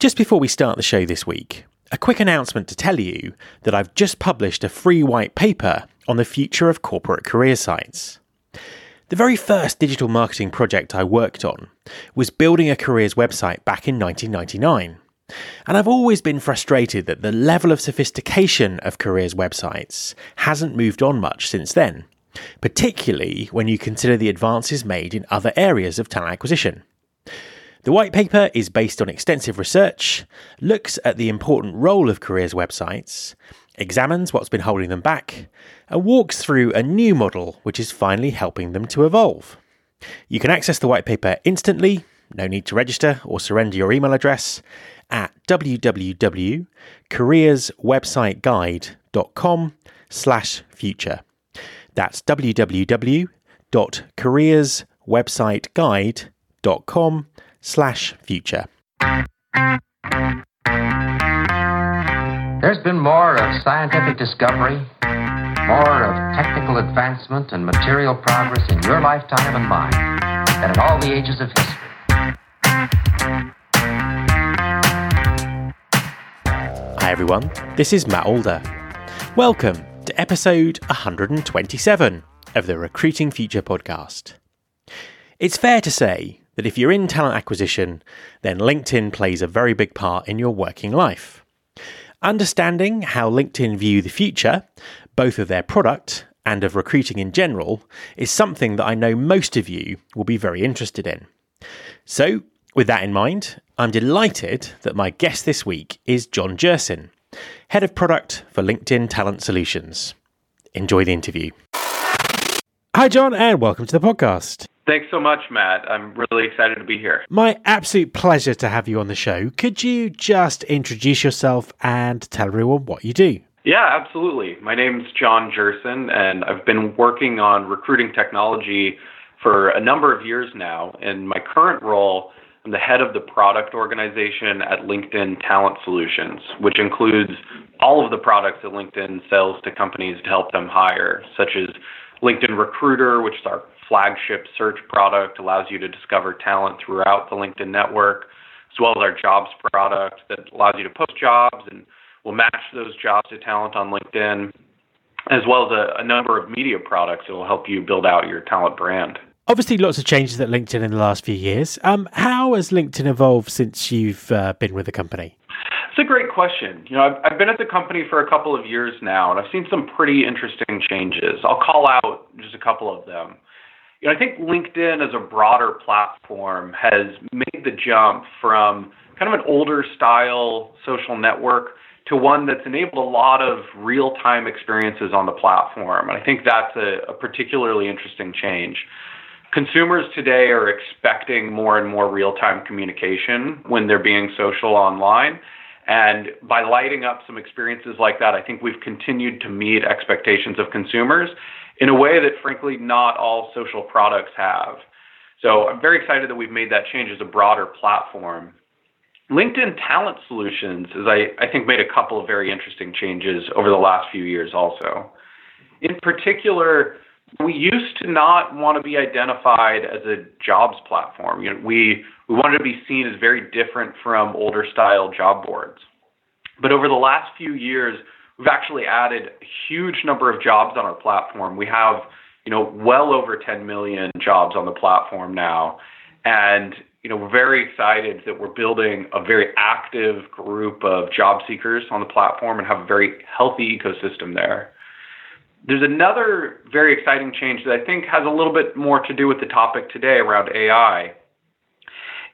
Just before we start the show this week, a quick announcement to tell you that I've just published a free white paper on the future of corporate career sites. The very first digital marketing project I worked on was building a careers website back in 1999. And I've always been frustrated that the level of sophistication of careers websites hasn't moved on much since then, particularly when you consider the advances made in other areas of talent acquisition. The white paper is based on extensive research, looks at the important role of careers websites, examines what's been holding them back, and walks through a new model which is finally helping them to evolve. You can access the white paper instantly, no need to register or surrender your email address, at www.careerswebsiteguide.com slash future. That's www.careerswebsiteguide.com slash future. There's been more of scientific discovery, more of technical advancement and material progress in your lifetime and mine than in all the ages of history. Hi everyone, this is Matt Alder. Welcome to episode 127 of the Recruiting Future podcast. It's fair to say that if you're in talent acquisition, then LinkedIn plays a very big part in your working life. Understanding how LinkedIn view the future, both of their product and of recruiting in general, is something that I know most of you will be very interested in. So, with that in mind, I'm delighted that my guest this week is Jon Jersin, Head of Product for LinkedIn Talent Solutions. Enjoy the interview. Hi, Jon, and welcome to the podcast. Thanks so much, Matt. I'm really excited to be here. My absolute pleasure to have you on the show. Could you just introduce yourself and tell everyone what you do? Yeah, absolutely. My name's Jon Jersin, and I've been working on recruiting technology for a number of years now. In my current role, I'm the head of the product organization at LinkedIn Talent Solutions, which includes all of the products that LinkedIn sells to companies to help them hire, such as LinkedIn Recruiter, which is our flagship search product, allows you to discover talent throughout the LinkedIn network, as well as our jobs product that allows you to post jobs and will match those jobs to talent on LinkedIn, as well as a, a number of media products that will help you build out your talent brand. Obviously, lots of changes at LinkedIn in the last few years. Um, how has LinkedIn evolved since you've uh, been with the company? A great question. You know, I've, I've been at the company for a couple of years now, and I've seen some pretty interesting changes. I'll call out just a couple of them. You know, I think LinkedIn as a broader platform has made the jump from kind of an older style social network to one that's enabled a lot of real time experiences on the platform. And I think that's a, a particularly interesting change. Consumers today are expecting more and more real time communication when they're being social online. And by lighting up some experiences like that, I think we've continued to meet expectations of consumers in a way that, frankly, not all social products have. So I'm very excited that we've made that change as a broader platform. LinkedIn Talent Solutions is, I, I think, made a couple of very interesting changes over the last few years also. In particular, we used to not want to be identified as a jobs platform. You know, we, we wanted to be seen as very different from older style job boards. But over the last few years, We've actually added a huge number of jobs on our platform. We have, you know, well over 10 million jobs on the platform now. And, you know, we're very excited that we're building a very active group of job seekers on the platform and have a very healthy ecosystem there. There's another very exciting change that I think has a little bit more to do with the topic today around AI.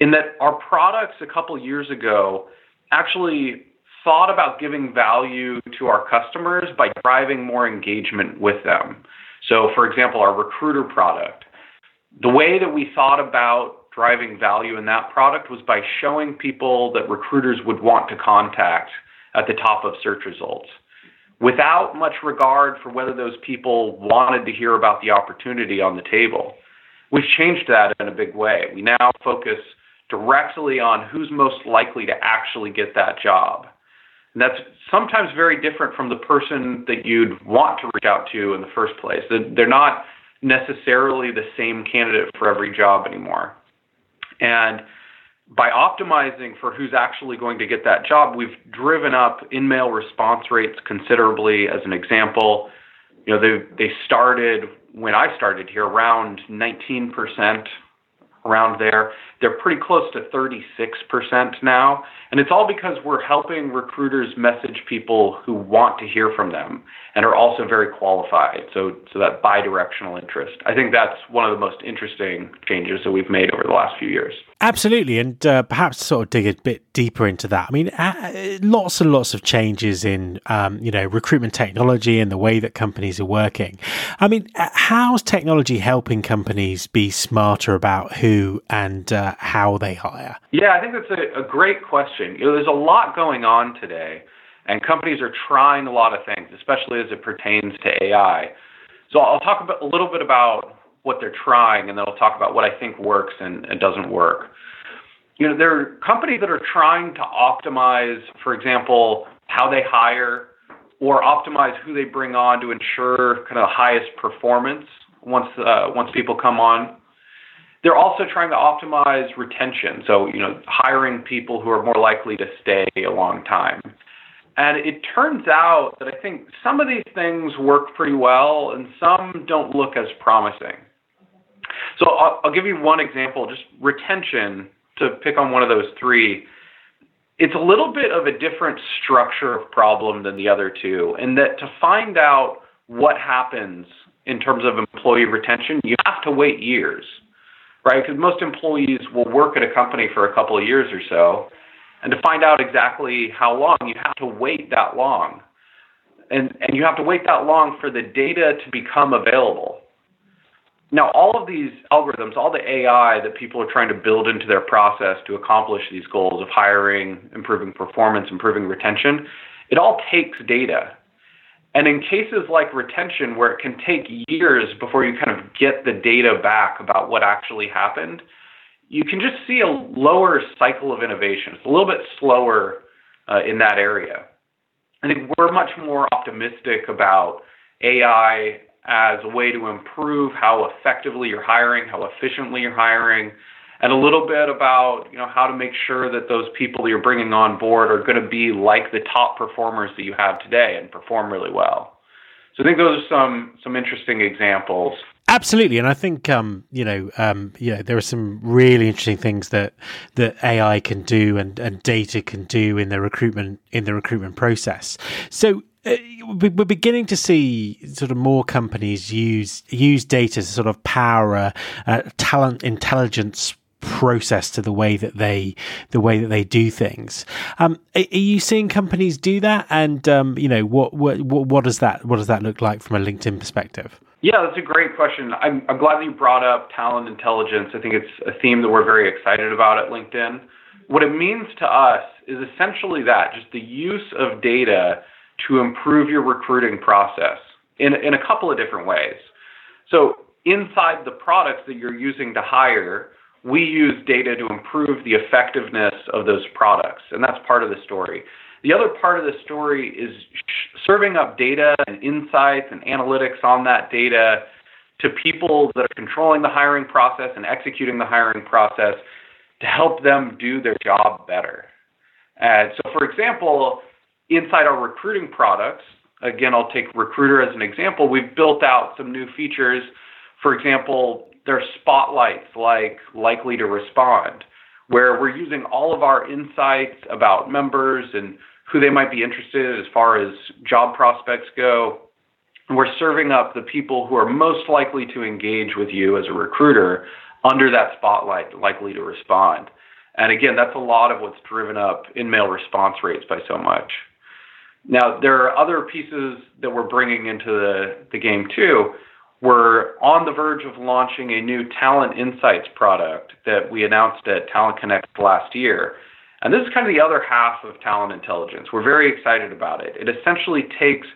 In that our products a couple years ago actually thought about giving value to our customers by driving more engagement with them. So, for example, our recruiter product, the way that we thought about driving value in that product was by showing people that recruiters would want to contact at the top of search results without much regard for whether those people wanted to hear about the opportunity on the table. We've changed that in a big way. We now focus directly on who's most likely to actually get that job. And that's sometimes very different from the person that you'd want to reach out to in the first place. They're not necessarily the same candidate for every job anymore. And by optimizing for who's actually going to get that job, we've driven up in-mail response rates considerably. As an example, you know, they they started when I started here around 19% around there. They're pretty close to 36% now. And it's all because we're helping recruiters message people who want to hear from them and are also very qualified. So, so that bidirectional interest. I think that's one of the most interesting changes that we've made over the last few years. Absolutely, and uh, perhaps sort of dig a bit deeper into that. I mean, uh, lots and lots of changes in um, you know recruitment technology and the way that companies are working. I mean, uh, how's technology helping companies be smarter about who and uh, how they hire? Yeah, I think that's a, a great question. You know, there's a lot going on today, and companies are trying a lot of things, especially as it pertains to AI. So I'll talk a little bit about what they're trying, and then I'll talk about what I think works and, and doesn't work. You know, there are companies that are trying to optimize, for example, how they hire or optimize who they bring on to ensure kind of the highest performance once uh, once people come on. They're also trying to optimize retention, so you know, hiring people who are more likely to stay a long time. And it turns out that I think some of these things work pretty well and some don't look as promising. So I'll, I'll give you one example, just retention, to pick on one of those three. It's a little bit of a different structure of problem than the other two, in that to find out what happens in terms of employee retention, you have to wait years, right? Because most employees will work at a company for a couple of years or so. And to find out exactly how long, you have to wait that long. And, and you have to wait that long for the data to become available. Now, all of these algorithms, all the AI that people are trying to build into their process to accomplish these goals of hiring, improving performance, improving retention, it all takes data. And in cases like retention, where it can take years before you kind of get the data back about what actually happened, you can just see a lower cycle of innovation. It's a little bit slower uh, in that area. I think we're much more optimistic about AI as a way to improve how effectively you're hiring, how efficiently you're hiring, and a little bit about you know how to make sure that those people you're bringing on board are going to be like the top performers that you have today and perform really well. So I think those are some some interesting examples. Absolutely, and I think um, you know, um, there are some really interesting things that that AI can do and, and data can do in the recruitment in the recruitment process. So uh, we're beginning to see sort of more companies use use data to sort of power a, a, talent intelligence process to the way that they the way that they do things. Um, are, are, you seeing companies do that? And um, you know what, what what does that what does that look like from a LinkedIn perspective? Yeah, that's a great question. I'm, I'm glad that you brought up talent intelligence. I think it's a theme that we're very excited about at LinkedIn. What it means to us is essentially that just the use of data to improve your recruiting process in, in a couple of different ways. So, inside the products that you're using to hire, we use data to improve the effectiveness of those products, and that's part of the story. The other part of the story is serving up data and insights and analytics on that data to people that are controlling the hiring process and executing the hiring process to help them do their job better. And so, for example, inside our recruiting products, again, I'll take Recruiter as an example, we've built out some new features. For example, there's spotlights like likely to respond, where we're using all of our insights about members and who they might be interested as far as job prospects go. We're serving up the people who are most likely to engage with you as a recruiter under that spotlight, likely to respond. And again, that's a lot of what's driven up in-mail response rates by so much. Now, there are other pieces that we're bringing into the, the game too. We're on the verge of launching a new Talent Insights product that we announced at Talent Connect last year. And this is kind of the other half of talent intelligence. We're very excited about it. It essentially takes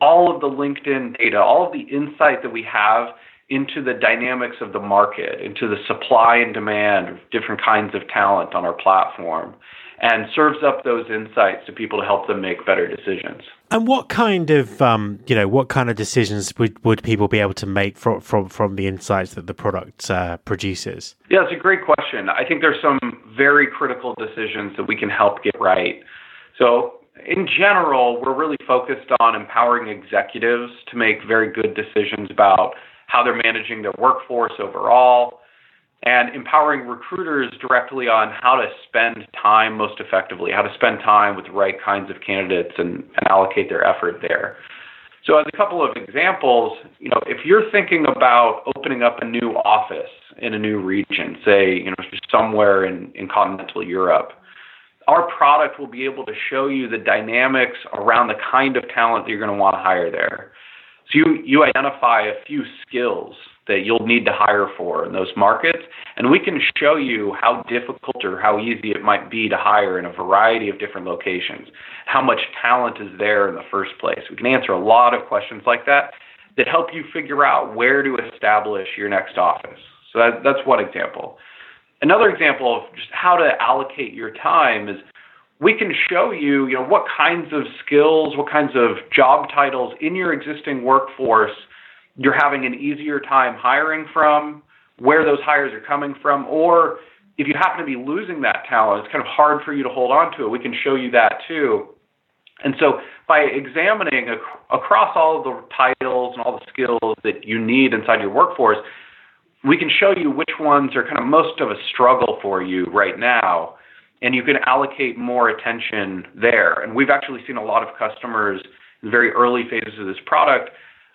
all of the LinkedIn data, all of the insight that we have into the dynamics of the market, into the supply and demand of different kinds of talent on our platform, and serves up those insights to people to help them make better decisions. And what kind of, um, you know, what kind of decisions would, would people be able to make from from, from the insights that the product uh, produces? Yeah, it's a great question. I think there's some very critical decisions that we can help get right. So, in general, we're really focused on empowering executives to make very good decisions about how they're managing their workforce overall, and empowering recruiters directly on how to spend time most effectively, how to spend time with the right kinds of candidates and, and allocate their effort there. So, as a couple of examples, you know, if you're thinking about opening up a new office in a new region, say, you know, somewhere in, in continental Europe, our product will be able to show you the dynamics around the kind of talent that you're going to want to hire there. So you, you identify a few skills that you'll need to hire for in those markets, and we can show you how difficult or how easy it might be to hire in a variety of different locations, how much talent is there in the first place. We can answer a lot of questions like that that help you figure out where to establish your next office. So that, that's one example. Another example of just how to allocate your time is we can show you, you know, what kinds of skills, what kinds of job titles in your existing workforce you're having an easier time hiring from, where those hires are coming from, or if you happen to be losing that talent, it's kind of hard for you to hold on to it. We can show you that too. And so by examining ac- across all of the titles and all the skills that you need inside your workforce, we can show you which ones are kind of most of a struggle for you right now and you can allocate more attention there. And we've actually seen a lot of customers in the very early phases of this product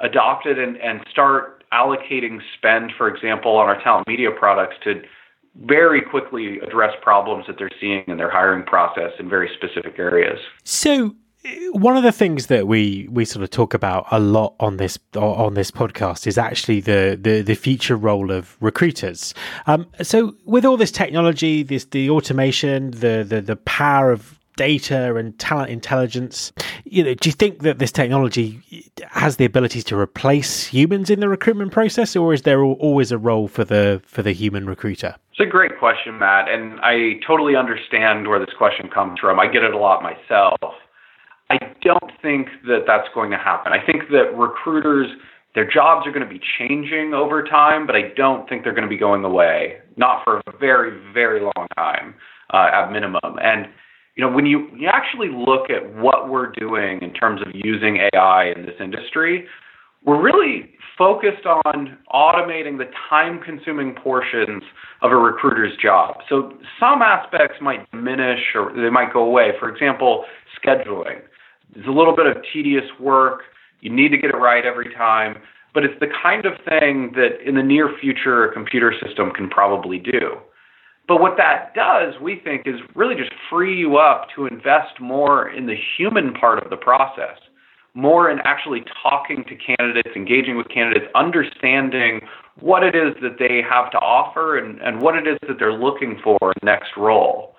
adopt it and, and start allocating spend, for example, on our talent media products to very quickly address problems that they're seeing in their hiring process in very specific areas. So one of the things that we we sort of talk about a lot on this on this podcast is actually the the, the future role of recruiters. Um, so with all this technology, this the automation, the the the power of data and talent intelligence, you know, do you think that this technology has the ability to replace humans in the recruitment process, or is there always a role for the for the human recruiter? It's a great question, Matt, and I totally understand where this question comes from. I get it a lot myself. I don't think that that's going to happen. I think that recruiters, their jobs are going to be changing over time, but I don't think they're going to be going away, not for a very, very long time uh, at minimum. And you know, when you, you actually look at what we're doing in terms of using AI in this industry, we're really focused on automating the time consuming portions of a recruiter's job. So some aspects might diminish or they might go away. For example, scheduling. It's a little bit of tedious work. You need to get it right every time, but it's the kind of thing that in the near future a computer system can probably do. But what that does, we think, is really just free you up to invest more in the human part of the process, more in actually talking to candidates, engaging with candidates, understanding what it is that they have to offer and, and what it is that they're looking for in the next role.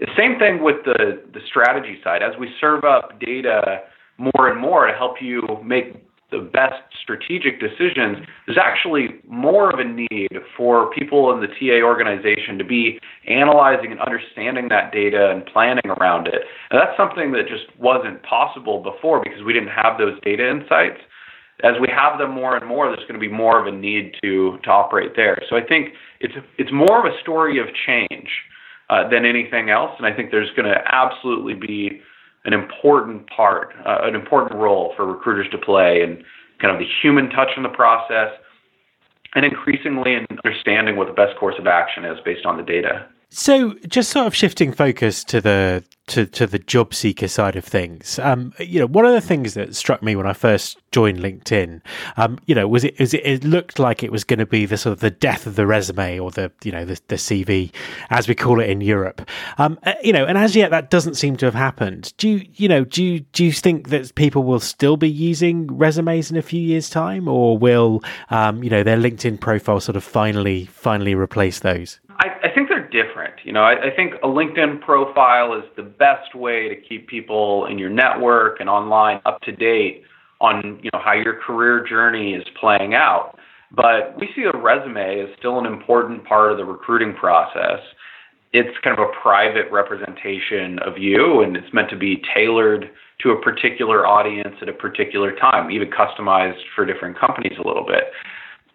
The same thing with the, the strategy side. As we serve up data more and more to help you make the best strategic decisions, there's actually more of a need for people in the TA organization to be analyzing and understanding that data and planning around it. And that's something that just wasn't possible before because we didn't have those data insights. As we have them more and more, there's going to be more of a need to, to operate there. So I think it's, it's more of a story of change uh, than anything else. And I think there's going to absolutely be an important part, uh, an important role for recruiters to play in kind of the human touch in the process and increasingly in understanding what the best course of action is based on the data. So, just sort of shifting focus to the to, to the job seeker side of things. Um, you know, one of the things that struck me when I first joined LinkedIn, um, you know, was it, was it, it looked like it was going to be the sort of the death of the resume or the, you know, the, the CV, as we call it in Europe. Um, uh, you know, and as yet that doesn't seem to have happened. Do you, you know, do you, do you think that people will still be using resumes in a few years' time, or will, um, you know, their LinkedIn profile sort of finally, finally replace those? I, I think different. You know, I, I think a LinkedIn profile is the best way to keep people in your network and online up to date on you know how your career journey is playing out. But we see a resume as still an important part of the recruiting process. It's kind of a private representation of you, and it's meant to be tailored to a particular audience at a particular time, even customized for different companies a little bit.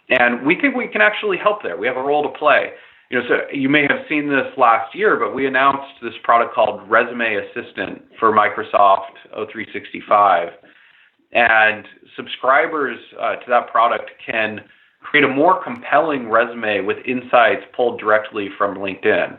And we think we can actually help there. We have a role to play. You know, so you may have seen this last year, but we announced this product called Resume Assistant for Microsoft O365. And subscribers uh, to that product can create a more compelling resume with insights pulled directly from LinkedIn.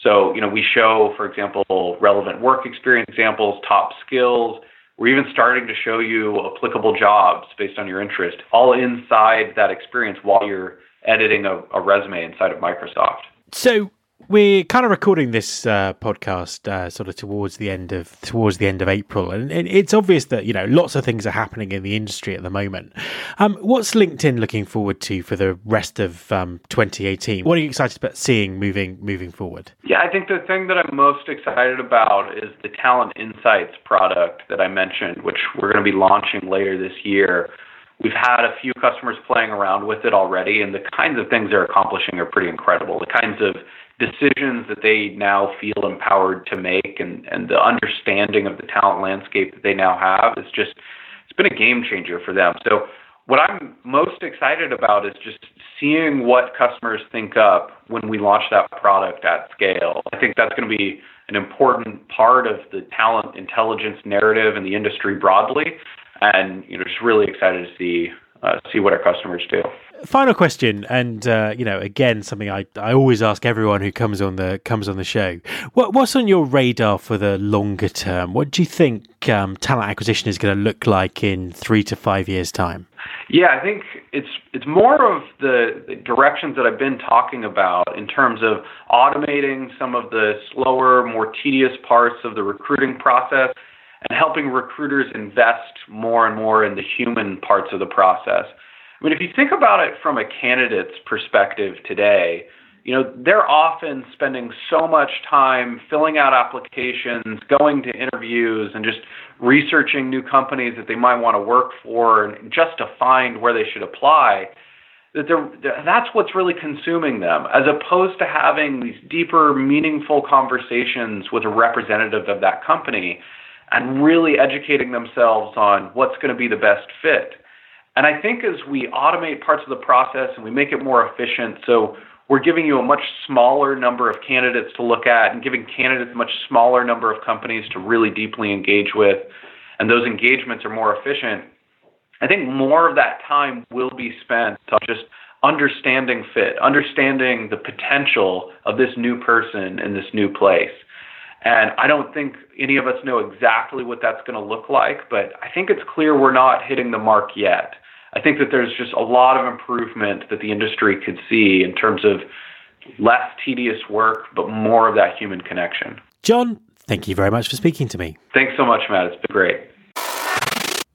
So, you know, we show, for example, relevant work experience examples, top skills. We're even starting to show you applicable jobs based on your interest, all inside that experience while you're editing a, a resume inside of Microsoft. So we're kind of recording this uh, podcast uh, sort of towards the end of towards the end of April, and it's obvious that you know lots of things are happening in the industry at the moment. Um, what's LinkedIn looking forward to for the rest of um, 2018? What are you excited about seeing moving moving forward? Yeah, I think the thing that I'm most excited about is the Talent Insights product that I mentioned, which we're going to be launching later this year. We've had a few customers playing around with it already, and the kinds of things they're accomplishing are pretty incredible. The kinds of decisions that they now feel empowered to make and, and the understanding of the talent landscape that they now have is just it's been a game changer for them. So what I'm most excited about is just seeing what customers think up when we launch that product at scale. I think that's going to be an important part of the talent intelligence narrative in the industry broadly and you know just really excited to see uh, see what our customers do. Final question, and uh, you know, again, something I, I always ask everyone who comes on the comes on the show. What, what's on your radar for the longer term? What do you think um, talent acquisition is going to look like in three to five years' time? Yeah, I think it's it's more of the, the directions that I've been talking about in terms of automating some of the slower, more tedious parts of the recruiting process and helping recruiters invest more and more in the human parts of the process. I mean, if you think about it from a candidate's perspective today, you know, they're often spending so much time filling out applications, going to interviews, and just researching new companies that they might want to work for and just to find where they should apply. That they're, that's what's really consuming them, as opposed to having these deeper, meaningful conversations with a representative of that company and really educating themselves on what's going to be the best fit. And I think as we automate parts of the process and we make it more efficient, so we're giving you a much smaller number of candidates to look at and giving candidates a much smaller number of companies to really deeply engage with, and those engagements are more efficient. I think more of that time will be spent on just understanding fit, understanding the potential of this new person in this new place. And I don't think any of us know exactly what that's going to look like, but I think it's clear we're not hitting the mark yet. I think that there's just a lot of improvement that the industry could see in terms of less tedious work, but more of that human connection. Jon, thank you very much for speaking to me. Thanks so much, Matt. It's been great.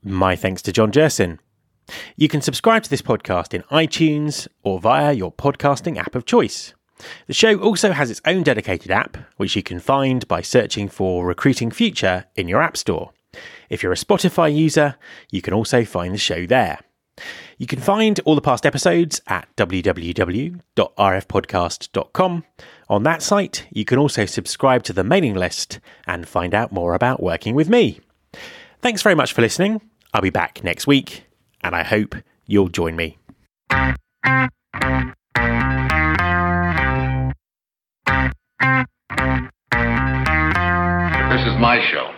My thanks to Jon Jersin. You can subscribe to this podcast in iTunes or via your podcasting app of choice. The show also has its own dedicated app, which you can find by searching for Recruiting Future in your App Store. If you're a Spotify user, you can also find the show there. You can find all the past episodes at www.rfpodcast.com. On that site, you can also subscribe to the mailing list and find out more about working with me. Thanks very much for listening. I'll be back next week, and I hope you'll join me. My show.